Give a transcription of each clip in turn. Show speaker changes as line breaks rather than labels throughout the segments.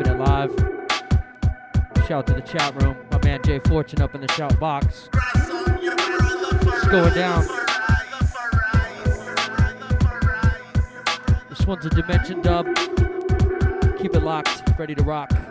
keeping it live. Shout out to the chat room. My man Jay Fortune up in the shout box. It's going down. This one's a Dimension dub. Keep it locked, ready to rock.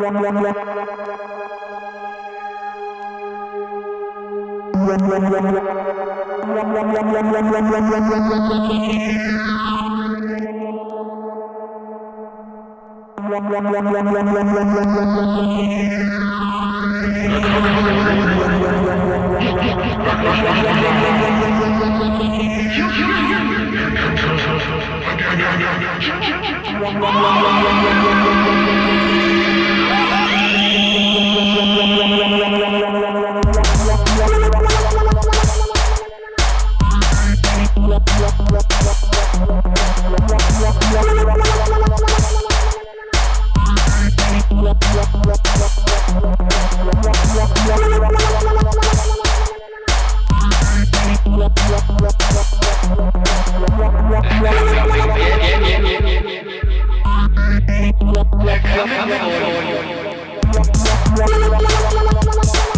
Yeah, yeah, yeah. Coming for you.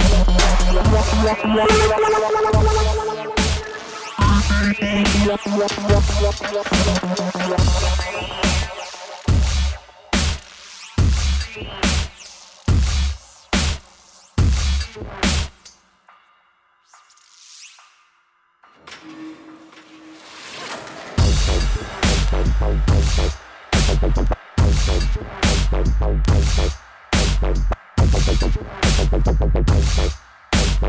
Bye.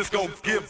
it's gonna give.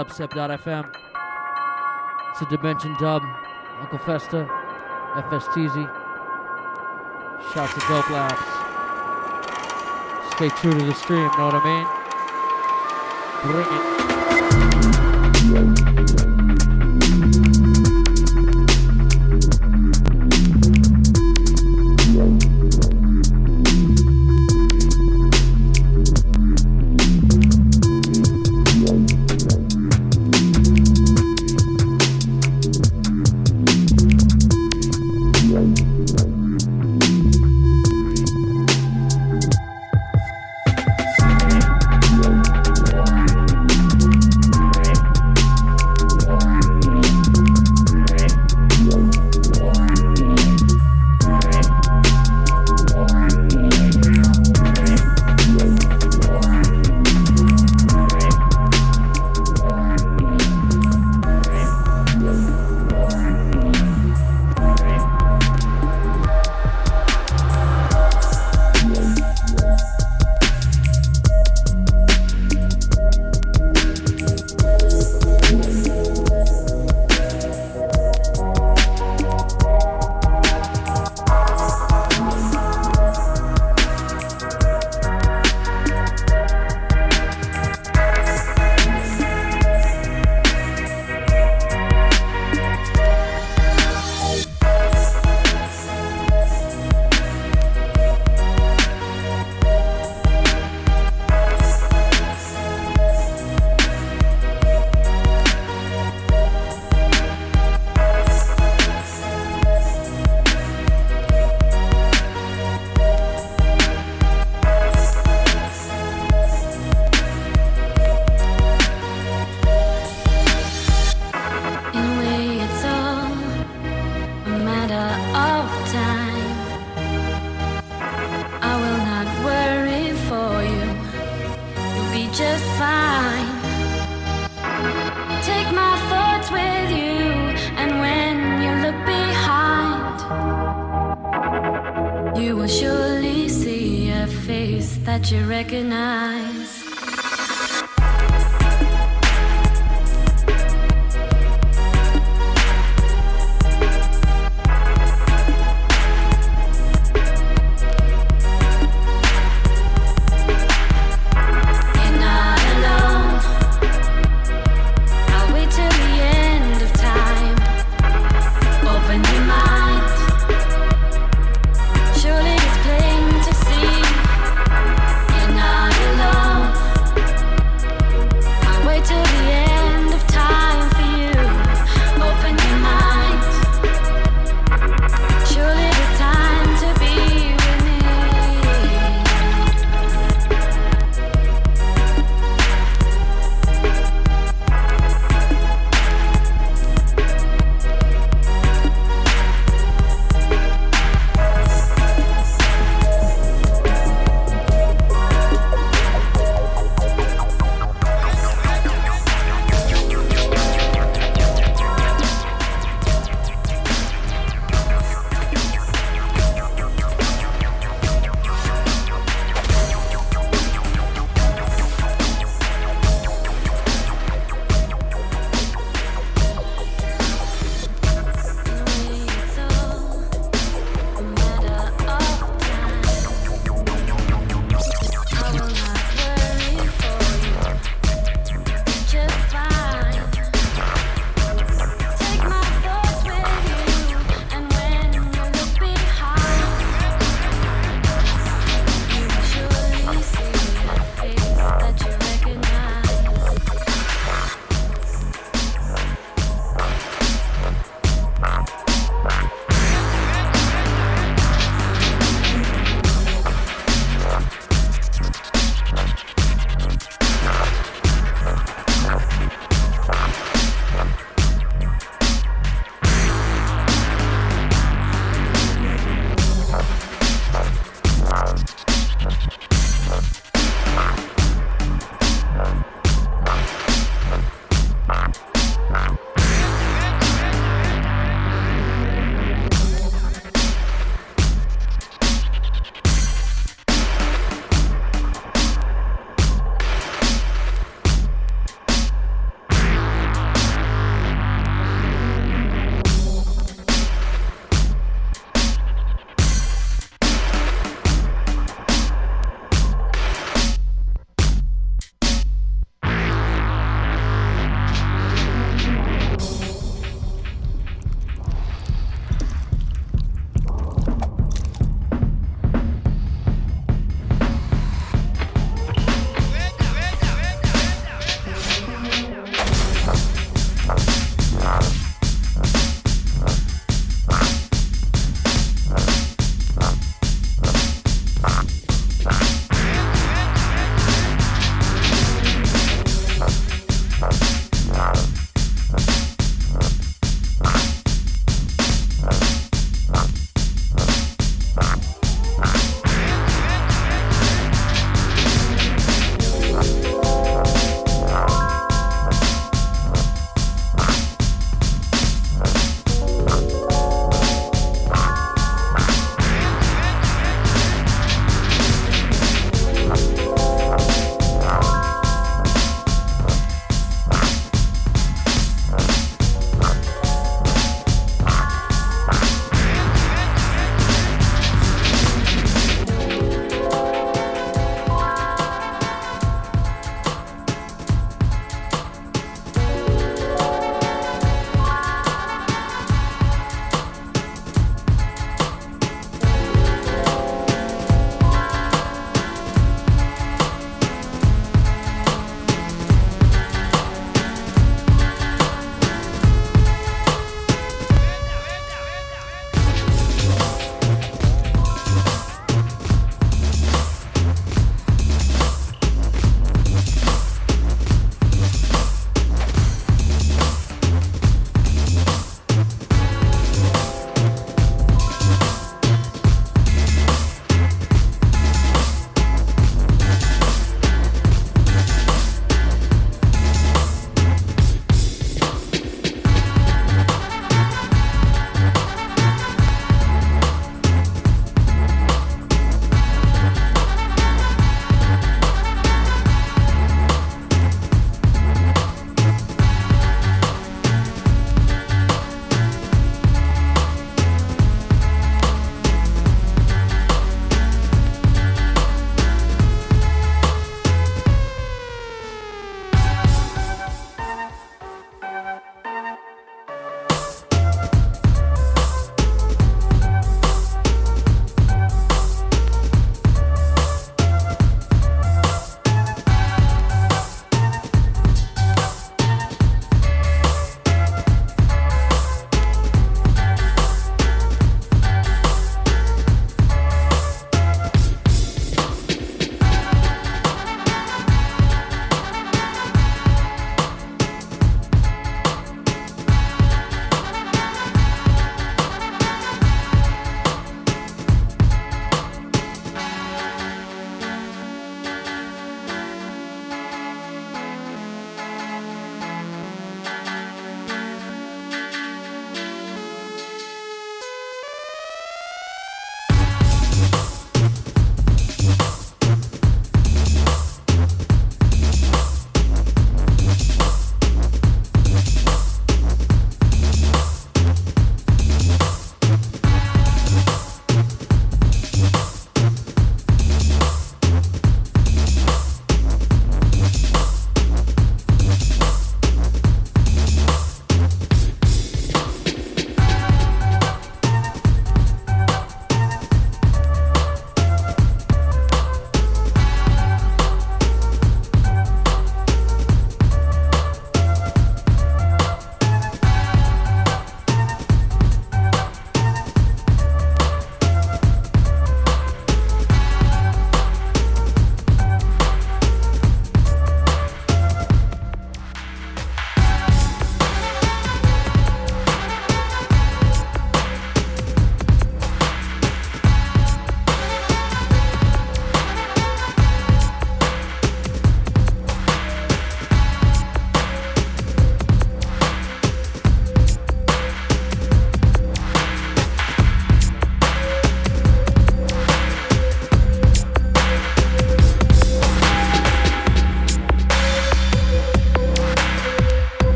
dubstep.fm. It's a Dimension dub. Uncle Festa, FSTZ. Shouts to Dope Labs. Stay true to the stream, know what I mean? Bring it.
matter of time. I
will not worry for you, you'll be just fine. Take my
thoughts with you, and when you look behind, you will surely see a face that you recognize.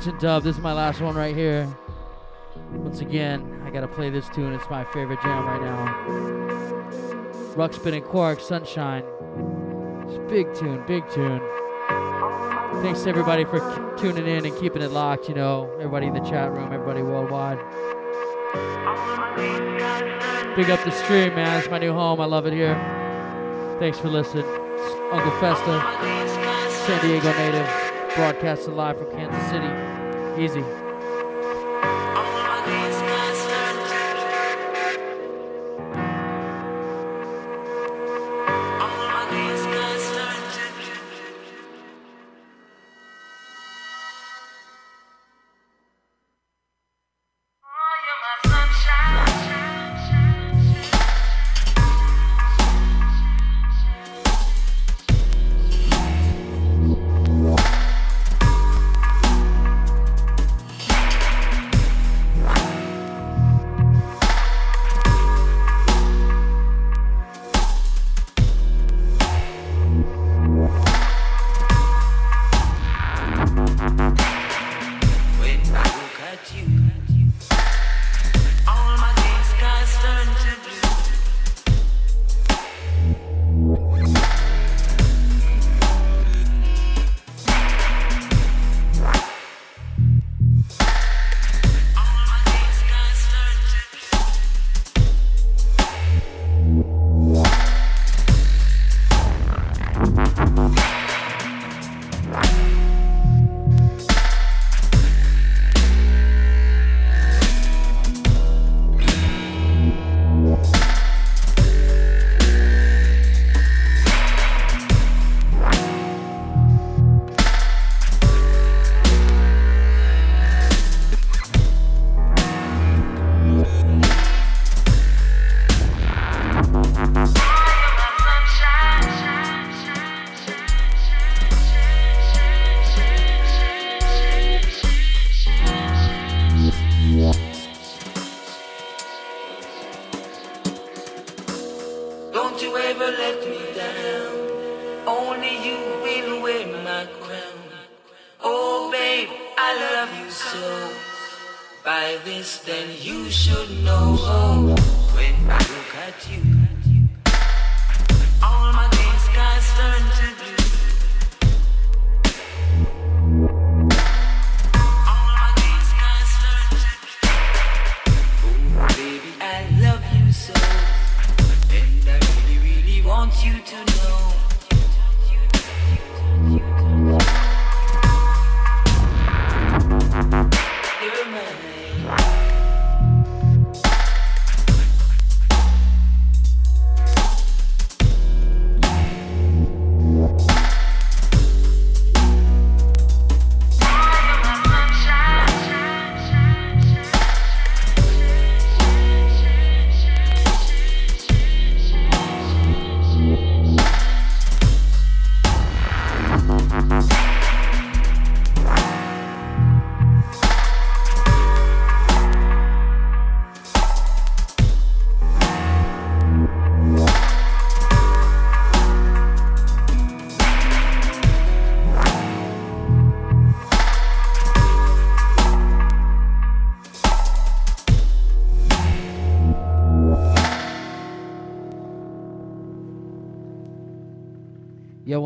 Dimension Dub. This is my last one right here. Once again, I gotta play this tune. It's my favorite jam right now. Ruckspin and Quark, Sunshine. It's big tune, big tune. Thanks to everybody for tuning in and keeping it locked. You know, everybody in the chat room, everybody worldwide. Big up the stream, man. It's my new home. I love it here. Thanks for listening. It's Uncle Festa, San Diego native broadcasting live from Kansas City. Easy.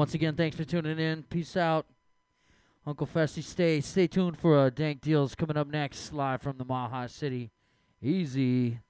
Once again, thanks for tuning in. Peace out. Uncle Festy, stay stay tuned for uh, Dank Deals coming up next, live from the High City. Easy.